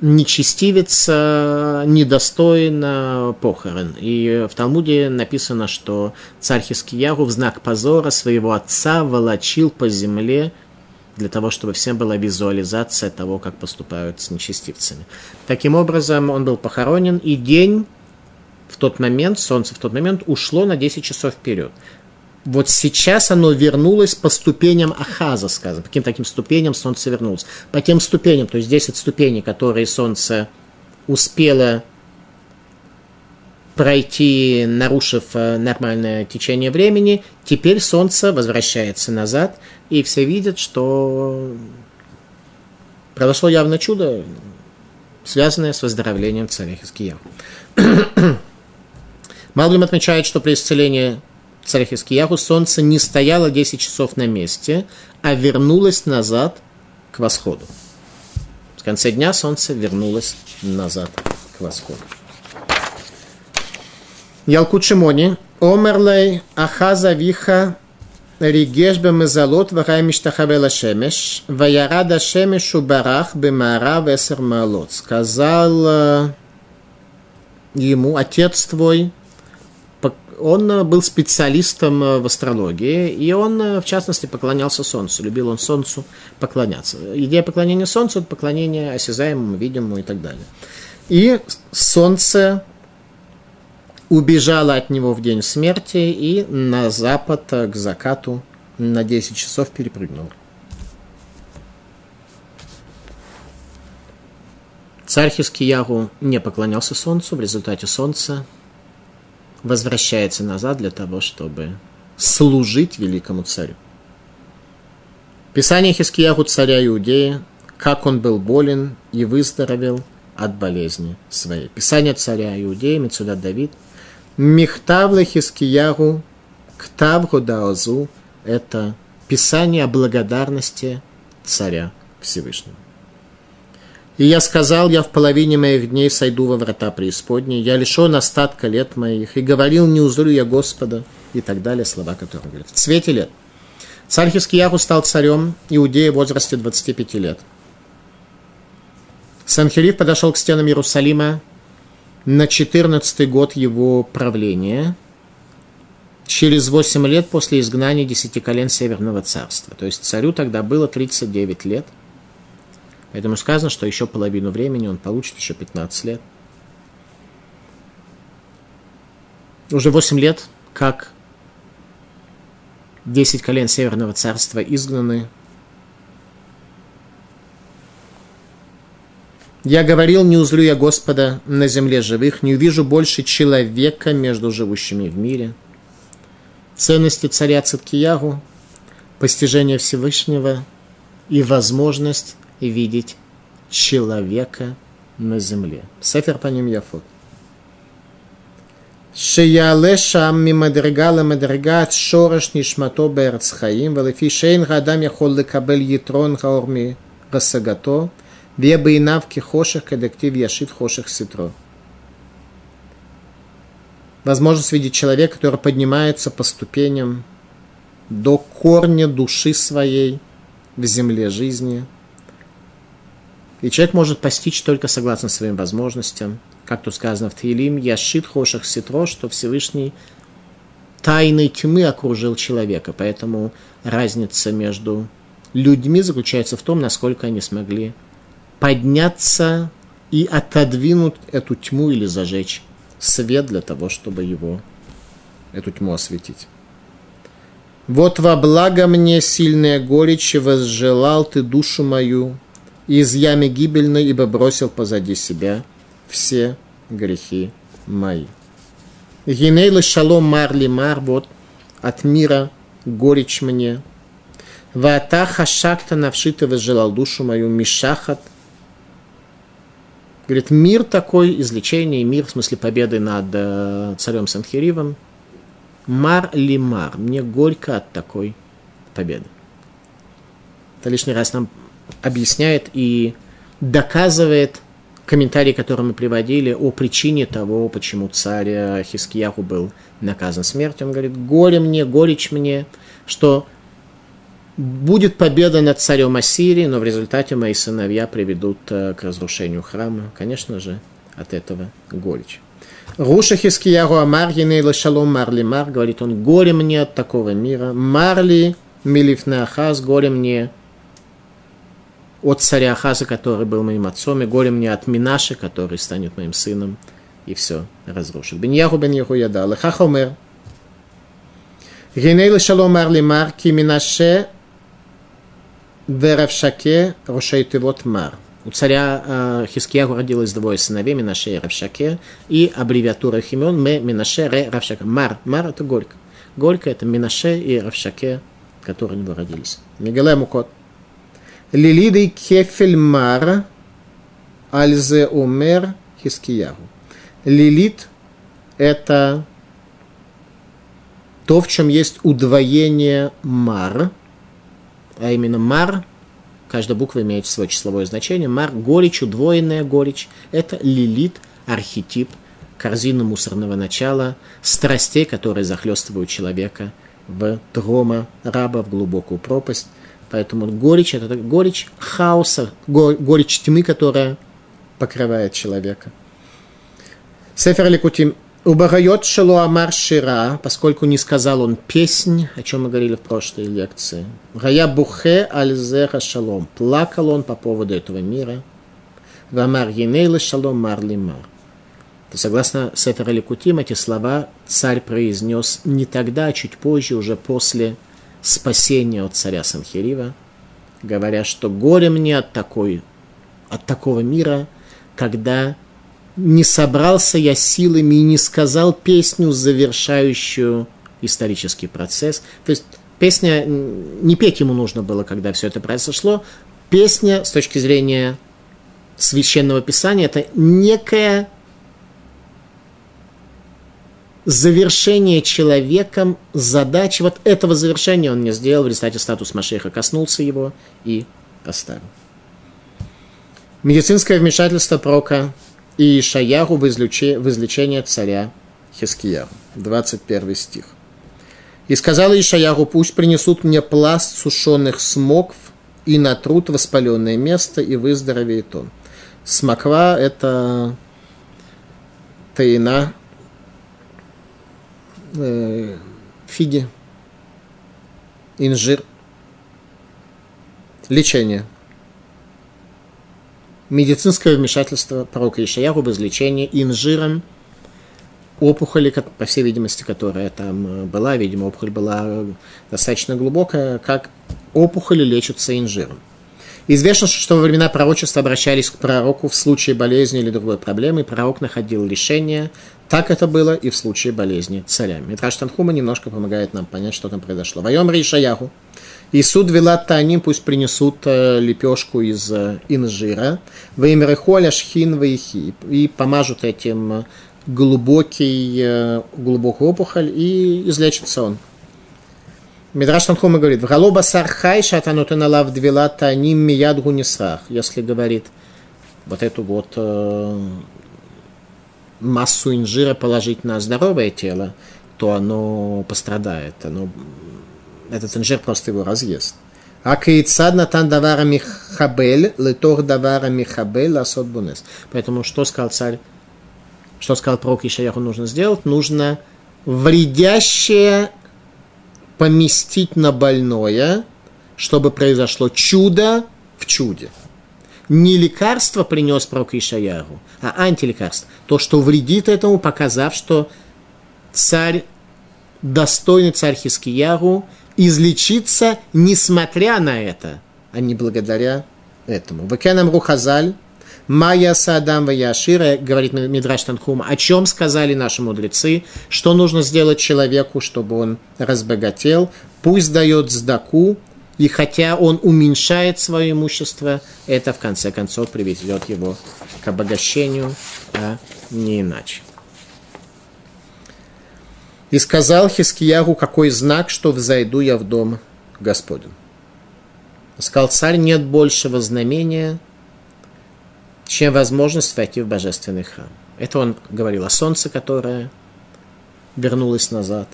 нечестивец недостоин похорон. И в Талмуде написано, что царь Хискияру в знак позора своего отца волочил по земле для того, чтобы всем была визуализация того, как поступают с нечестивцами. Таким образом, он был похоронен, и день тот момент, солнце в тот момент ушло на 10 часов вперед вот сейчас оно вернулось по ступеням Ахаза, скажем, по каким таким ступеням солнце вернулось. По тем ступеням, то есть 10 ступеней, которые солнце успело пройти, нарушив э, нормальное течение времени, теперь солнце возвращается назад, и все видят, что произошло явно чудо, связанное с выздоровлением царя Хиския. Малбим отмечает, что при исцелении царя Хискияху солнце не стояло 10 часов на месте, а вернулось назад к восходу. В конце дня солнце вернулось назад к восходу. Ялкут Шимони, Омерлей, Ахаза Виха, ריגש במזלות וחי משתחווה לשמש, וירד השמש וברח במערב עשר מעלות. Сказал ему, отец твой он э, был специалистом э, в астрологии, и он, э, в частности, поклонялся Солнцу. Любил он Солнцу поклоняться. Идея поклонения Солнцу – это поклонение осязаемому, видимому и так далее. И Солнце убежало от него в день смерти и на запад к закату на 10 часов перепрыгнул. Царь Хискиягу не поклонялся Солнцу, в результате Солнца возвращается назад для того, чтобы служить великому царю. Писание Хискияху царя Иудея, как он был болен и выздоровел от болезни своей. Писание царя Иудея, Мецудат Давид, Михтавла Хискияху, Ктавгу Даозу, это писание о благодарности царя Всевышнего. И я сказал, я в половине моих дней сойду во врата преисподней, я лишен остатка лет моих, и говорил, не узрю я Господа, и так далее, слова, которые говорят. В цвете лет. Царь Хискияху стал царем Иудея в возрасте 25 лет. Санхериф подошел к стенам Иерусалима на 14 год его правления, через 8 лет после изгнания десяти колен Северного царства. То есть царю тогда было 39 лет – Поэтому сказано, что еще половину времени он получит, еще 15 лет. Уже 8 лет, как 10 колен Северного царства изгнаны. Я говорил, не узлю я Господа на земле живых, не увижу больше человека между живущими в мире. Ценности царя Циткиягу, постижение Всевышнего и возможность видеть человека на земле. Сефер по ним Яфот. שיעלה שם ממדרגה למדרגה עד שורש נשמתו בארץ חיים, ולפי שאין האדם יכול לקבל יתרון האור מהשגתו, ויהיה בעיניו כחושך כדכתיב ישית חושך סתרו. Возможность видеть человека, который поднимается по ступеням до корня души своей в земле жизни – и человек может постичь только согласно своим возможностям. Как тут сказано в Тилим, «Яшит хошах ситро», что Всевышний тайной тьмы окружил человека. Поэтому разница между людьми заключается в том, насколько они смогли подняться и отодвинуть эту тьму или зажечь свет для того, чтобы его, эту тьму осветить. Вот во благо мне сильная горечь, возжелал ты душу мою, из ямы гибельной, ибо бросил позади себя все грехи мои. Гинейла шалом мар ли мар, вот от мира горечь мне. Вата хашакта навшита возжелал душу мою мишахат. Говорит, мир такой, излечение, мир, в смысле победы над э, царем Санхиривом. Мар ли мар, мне горько от такой победы. Это лишний раз нам объясняет и доказывает комментарий, который мы приводили о причине того, почему царь Хискияху был наказан смертью. Он говорит, горе мне, горечь мне, что будет победа над царем Ассирии, но в результате мои сыновья приведут э, к разрушению храма. Конечно же, от этого горечь. Руша Хискияру Амар, Енейла Шалом Марли Мар, говорит он, горе мне от такого мира. Марли Милифна Ахаз, горе мне от царя Ахаза, который был моим отцом, и горе мне от Минаши, который станет моим сыном, и все разрушит. Бен Яху бен Яху яда, лехах омер, Гиней шалом мар мар, ки Минаше Веравшаке Рошей Тывот Мар. У царя э, Хискиягу родилось двое сыновей, Минаше и Равшаке, и аббревиатура их имен Ме, Минаше, Ре, Равшаке. Мар. Мар – это Горько. Горько – это Минаше и Равшаке, которые у него родились. Мегале Мукот. Лилидой кефель мар альзе умер хискиягу. Лилит – это то, в чем есть удвоение мар, а именно мар, каждая буква имеет свое числовое значение, мар – горечь, удвоенная горечь, это лилит, архетип, корзина мусорного начала, страстей, которые захлестывают человека в трома раба, в глубокую пропасть. Поэтому горечь – это горечь хаоса, горечь тьмы, которая покрывает человека. Сефер Ликутим. Убарайот шело амар шира, поскольку не сказал он песнь, о чем мы говорили в прошлой лекции. Гая бухе альзеха шалом. Плакал он по поводу этого мира. Вамар енейла шалом мар лимар. Согласно Сефер Ликутим, эти слова царь произнес не тогда, а чуть позже, уже после спасения от царя Санхирива, говоря, что горе мне от, такой, от такого мира, когда не собрался я силами и не сказал песню, завершающую исторический процесс. То есть песня, не петь ему нужно было, когда все это произошло. Песня с точки зрения священного писания это некая завершение человеком задачи. Вот этого завершения он не сделал, в результате статус Машеха коснулся его и оставил. Медицинское вмешательство пророка и Ишаяху в, излече, в излечение царя Хискияху. 21 стих. «И сказал Ишаяху, пусть принесут мне пласт сушеных смокв и натрут воспаленное место, и выздоровеет он». Смоква – это таина, э, фиги, инжир, лечение. Медицинское вмешательство пророка Ишаяху в излечении инжиром. Опухоли, по всей видимости, которая там э, была, видимо, опухоль была достаточно глубокая, как опухоли лечатся инжиром. Известно, что во времена пророчества обращались к пророку в случае болезни или другой проблемы, и пророк находил решение. Так это было и в случае болезни царя. Митраш Танхума немножко помогает нам понять, что там произошло. Воем Ришаяху. И суд вела Таним, пусть принесут э, лепешку из э, инжира. Веймерехоля шхин вейхи. И помажут этим э, глубокий, глубокую опухоль, и излечится он. Мидраш Танхума говорит, «Вгалоба сархай шатанутен алав двила таним мияд гунисрах». Если говорит вот эту вот э, массу инжира положить на здоровое тело, то оно пострадает. Оно, этот инжир просто его разъест. А кейцад натан давара михабель, летор давара михабель ласот бунес. Поэтому что сказал царь? Что сказал пророк Ишаяху нужно сделать? Нужно вредящее поместить на больное, чтобы произошло чудо в чуде. Не лекарство принес пророк Ишаяру, а антилекарство. То, что вредит этому, показав, что царь, достойный царь Хискияру, излечится, несмотря на это, а не благодаря этому. Векенам Рухазаль, Майя Садам Ваяшира, говорит Мидраш Танхум, о чем сказали наши мудрецы, что нужно сделать человеку, чтобы он разбогател, пусть дает сдаку, и хотя он уменьшает свое имущество, это в конце концов приведет его к обогащению, а не иначе. И сказал Хискиягу, какой знак, что взойду я в дом Господень. Сказал царь, нет большего знамения, чем возможность войти в божественный храм. Это он говорил о солнце, которое вернулось назад,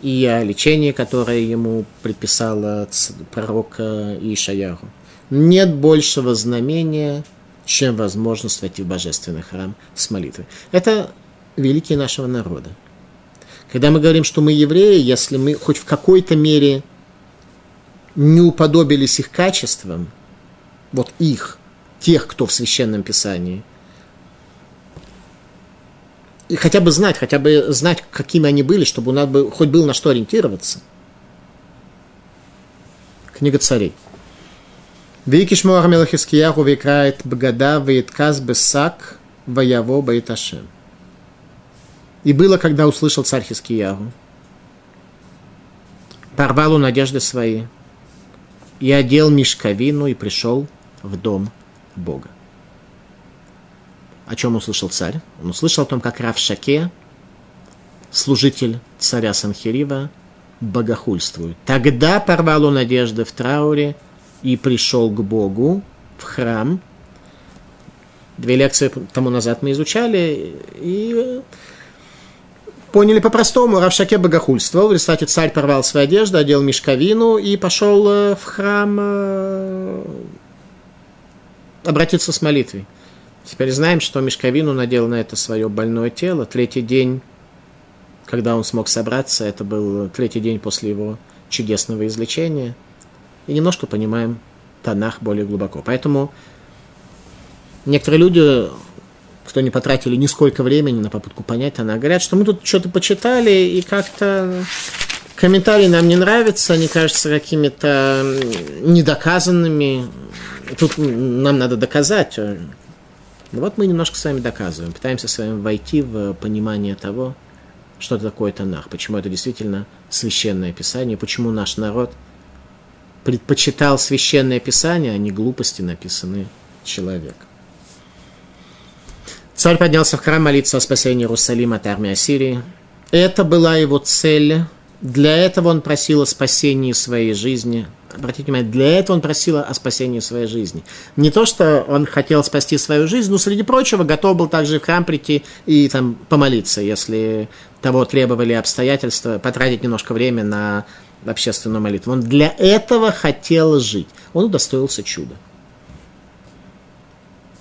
и о лечении, которое ему предписало пророк Ишаяру. Нет большего знамения, чем возможность войти в божественный храм с молитвой. Это великие нашего народа. Когда мы говорим, что мы евреи, если мы хоть в какой-то мере не уподобились их качествам, вот их, тех, кто в Священном Писании, и хотя бы знать, хотя бы знать, какими они были, чтобы у нас бы, хоть было на что ориентироваться. Книга царей. Вики Муар Мелахискияху викрает бгада вейтказ бесак ваяво баиташем. И было, когда услышал царь Хискиягу. Порвал он одежды свои, и одел мешковину, и пришел в дом Бога. О чем услышал царь? Он услышал о том, как Рав Шаке, служитель царя Санхирива, богохульствует. Тогда порвал он одежды в трауре и пришел к Богу в храм. Две лекции тому назад мы изучали, и поняли по-простому, Равшаке богохульствовал, в результате царь порвал свои одежды, одел мешковину и пошел э, в храм э, обратиться с молитвой. Теперь знаем, что мешковину надел на это свое больное тело. Третий день, когда он смог собраться, это был третий день после его чудесного излечения. И немножко понимаем Танах более глубоко. Поэтому некоторые люди кто не потратили нисколько времени на попытку понять, она говорят, что мы тут что-то почитали, и как-то комментарии нам не нравятся, они кажутся какими-то недоказанными. Тут нам надо доказать. Ну вот мы немножко с вами доказываем, пытаемся с вами войти в понимание того, что такое Танах, почему это действительно священное писание, почему наш народ предпочитал священное писание, а не глупости, написанные человеком. Царь поднялся в храм молиться о спасении Иерусалима от армии Ассирии. Это была его цель. Для этого он просил о спасении своей жизни. Обратите внимание, для этого он просил о спасении своей жизни. Не то, что он хотел спасти свою жизнь, но, среди прочего, готов был также в храм прийти и там помолиться, если того требовали обстоятельства, потратить немножко времени на общественную молитву. Он для этого хотел жить. Он удостоился чуда.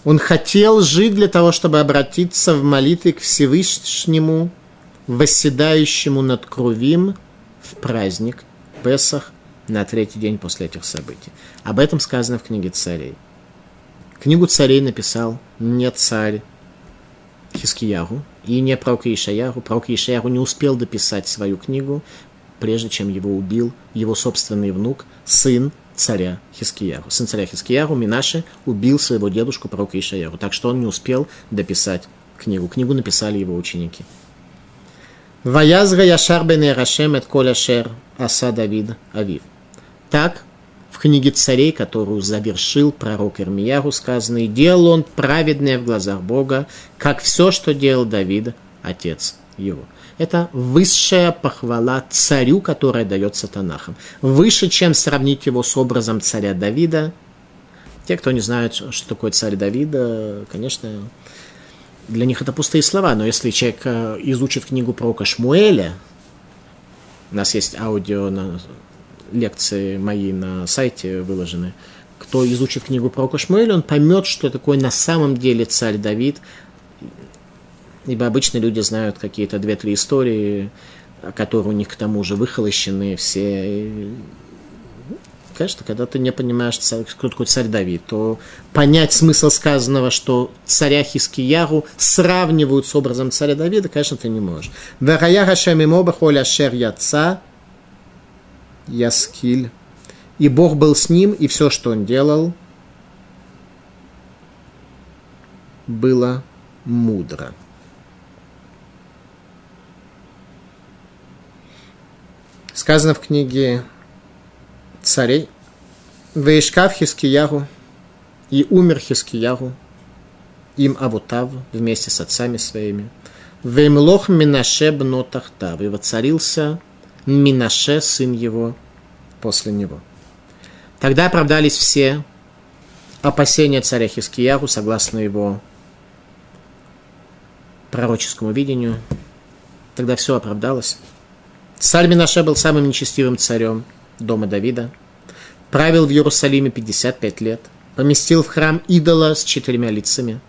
Он хотел жить для того, чтобы обратиться в молитве к Всевышнему, восседающему над Крувим в праздник Песах на третий день после этих событий. Об этом сказано в книге царей. Книгу царей написал не царь Хискиягу и не пророк Ишаяру. Пророк Ишаяру не успел дописать свою книгу, прежде чем его убил его собственный внук, сын царя Хискияру. Сын царя Хискияру, Минаше, убил своего дедушку, пророка Ишаяру. Так что он не успел дописать книгу. Книгу написали его ученики. Ваязга Яшар бен Рашем et коля шер аса Давид Авив. Так, в книге царей, которую завершил пророк Ирмияру, сказано, и делал он праведное в глазах Бога, как все, что делал Давид, отец его. Это высшая похвала царю, которая дается Танахом. Выше, чем сравнить его с образом царя Давида. Те, кто не знают, что такое царь Давида, конечно, для них это пустые слова. Но если человек э, изучит книгу пророка Шмуэля, у нас есть аудио на лекции мои на сайте выложены, кто изучит книгу пророка Шмуэля, он поймет, что такое на самом деле царь Давид, Ибо обычно люди знают какие-то две-три истории, которые у них к тому же выхолощены все. И, конечно, когда ты не понимаешь, кто такой царь Давид, то понять смысл сказанного, что царя Хискияру сравнивают с образом царя Давида, конечно, ты не можешь. Яскиль. И Бог был с ним, и все, что он делал, было мудро. Сказано в книге царей, Вейшкав Хискиягу, и умер Хискиягу, им Авутав, вместе с отцами своими. Веймлох Минаше бно Тахтав, и воцарился Минаше, сын его, после него. Тогда оправдались все опасения царя Хискиягу, согласно его пророческому видению. Тогда все оправдалось. Царь Минаше был самым нечестивым царем дома Давида. Правил в Иерусалиме 55 лет. Поместил в храм идола с четырьмя лицами.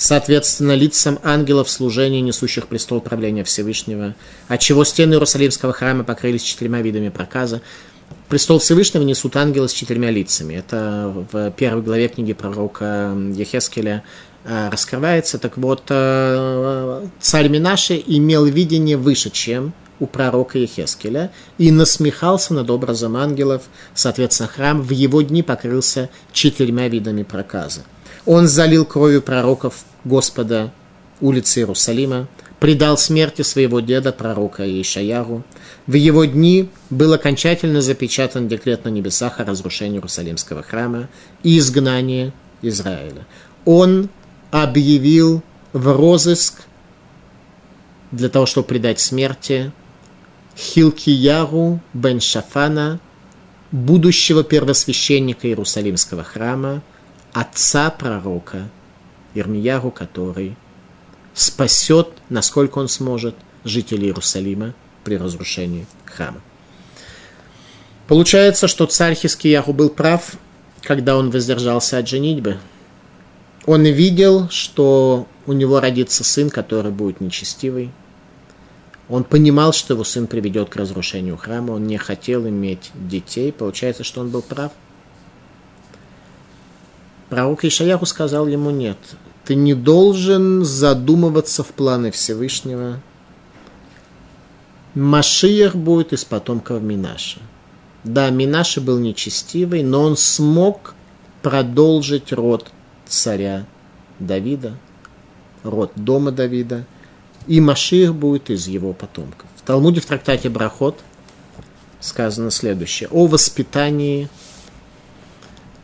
Соответственно, лицам ангелов служения, несущих престол правления Всевышнего, отчего стены Иерусалимского храма покрылись четырьмя видами проказа. Престол Всевышнего несут ангелы с четырьмя лицами. Это в первой главе книги пророка Ехескеля э, раскрывается. Так вот, э, царь Минаши имел видение выше, чем у пророка Ехескеля и насмехался над образом ангелов. Соответственно, храм в его дни покрылся четырьмя видами проказа. Он залил кровью пророков Господа улицы Иерусалима, предал смерти своего деда, пророка Ишаяру. В его дни был окончательно запечатан декрет на небесах о разрушении Иерусалимского храма и изгнании Израиля. Он объявил в розыск для того, чтобы предать смерти Хилкияру бен Шафана, будущего первосвященника Иерусалимского храма, отца пророка Ирмияру, который спасет, насколько он сможет, жителей Иерусалима при разрушении храма. Получается, что царь Хискияху был прав, когда он воздержался от женитьбы. Он видел, что у него родится сын, который будет нечестивый, он понимал, что его сын приведет к разрушению храма, он не хотел иметь детей. Получается, что он был прав. Пророк Ишаяху сказал ему нет. Ты не должен задумываться в планы Всевышнего. Машиях будет из потомков Минаша. Да, Минаша был нечестивый, но он смог продолжить род царя Давида, род дома Давида – и Машир будет из его потомков. В Талмуде в трактате Брахот сказано следующее. О воспитании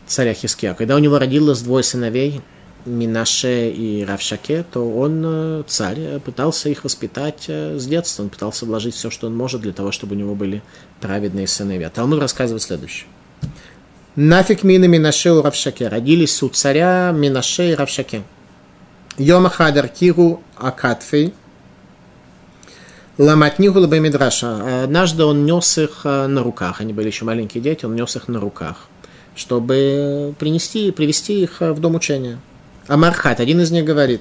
царя Хиския. Когда у него родилось двое сыновей, Минаше и Равшаке, то он, э, царь, пытался их воспитать э, с детства. Он пытался вложить все, что он может для того, чтобы у него были праведные сыновья. Талмуд рассказывает следующее. Нафиг мина Минаше у Равшаке. Родились у царя Минаше и Равшаке. Йома Хадар Киру Акатфей – Ламатнигу Лабамидраша. Однажды он нес их э, на руках. Они были еще маленькие дети, он нес их на руках, чтобы принести, привести их э, в дом учения. Амархат, один из них говорит.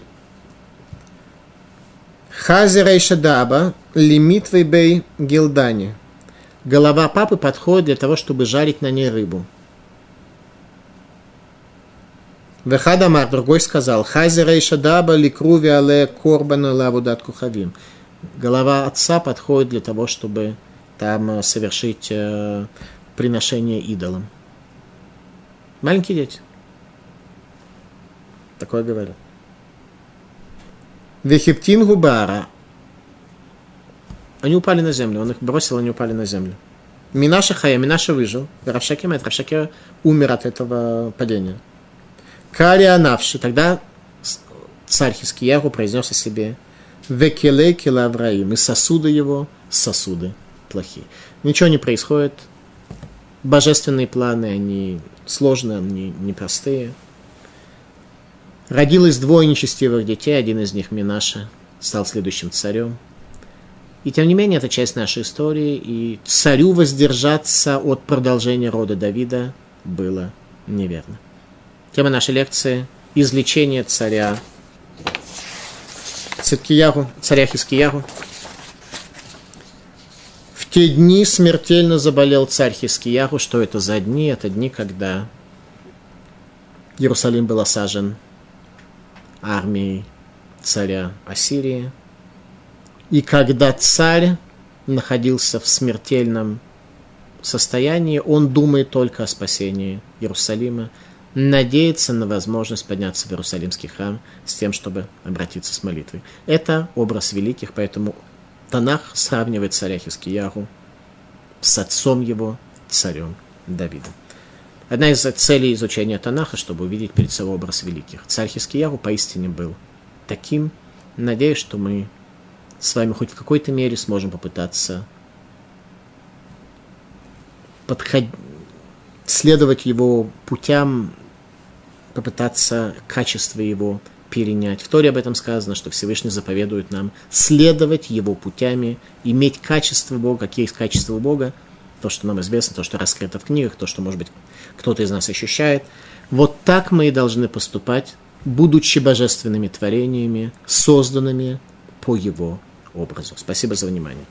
Хазирейша даба лимит бей гилдани. Голова папы подходит для того, чтобы жарить на ней рыбу. Вехадамар, другой сказал, Хазирейша даба ликруви але корбана лавудат кухавим голова отца подходит для того, чтобы там э, совершить э, приношение идолам. Маленькие дети. Такое говорят. Вехиптин губара. Они упали на землю. Он их бросил, они упали на землю. Минаша Хая, Минаша выжил. Равшаке Мет, Равшаке умер от этого падения. Кария Навши. Тогда царь Хискиягу произнес о себе Векеле Авраим. И сосуды его сосуды плохие. Ничего не происходит. Божественные планы, они сложные, они непростые. Родилось двое нечестивых детей, один из них Минаша, стал следующим царем. И тем не менее, это часть нашей истории, и царю воздержаться от продолжения рода Давида было неверно. Тема нашей лекции – излечение царя Циткиягу, царя Хискиягу. Те дни смертельно заболел царь Хискиягу. Что это за дни? Это дни, когда Иерусалим был осажен армией царя Ассирии. И когда царь находился в смертельном состоянии, он думает только о спасении Иерусалима. надеется на возможность подняться в Иерусалимский храм с тем, чтобы обратиться с молитвой. Это образ великих, поэтому Танах сравнивает царя Хискиягу с отцом его, царем Давидом. Одна из целей изучения Танаха, чтобы увидеть перед собой образ великих. Царь Хискиягу поистине был таким. Надеюсь, что мы с вами хоть в какой-то мере сможем попытаться подходить, следовать его путям, попытаться качество его перенять. В Торе об этом сказано, что Всевышний заповедует нам следовать его путями, иметь качество Бога, какие есть качества Бога, то, что нам известно, то, что раскрыто в книгах, то, что, может быть, кто-то из нас ощущает. Вот так мы и должны поступать, будучи божественными творениями, созданными по его образу. Спасибо за внимание.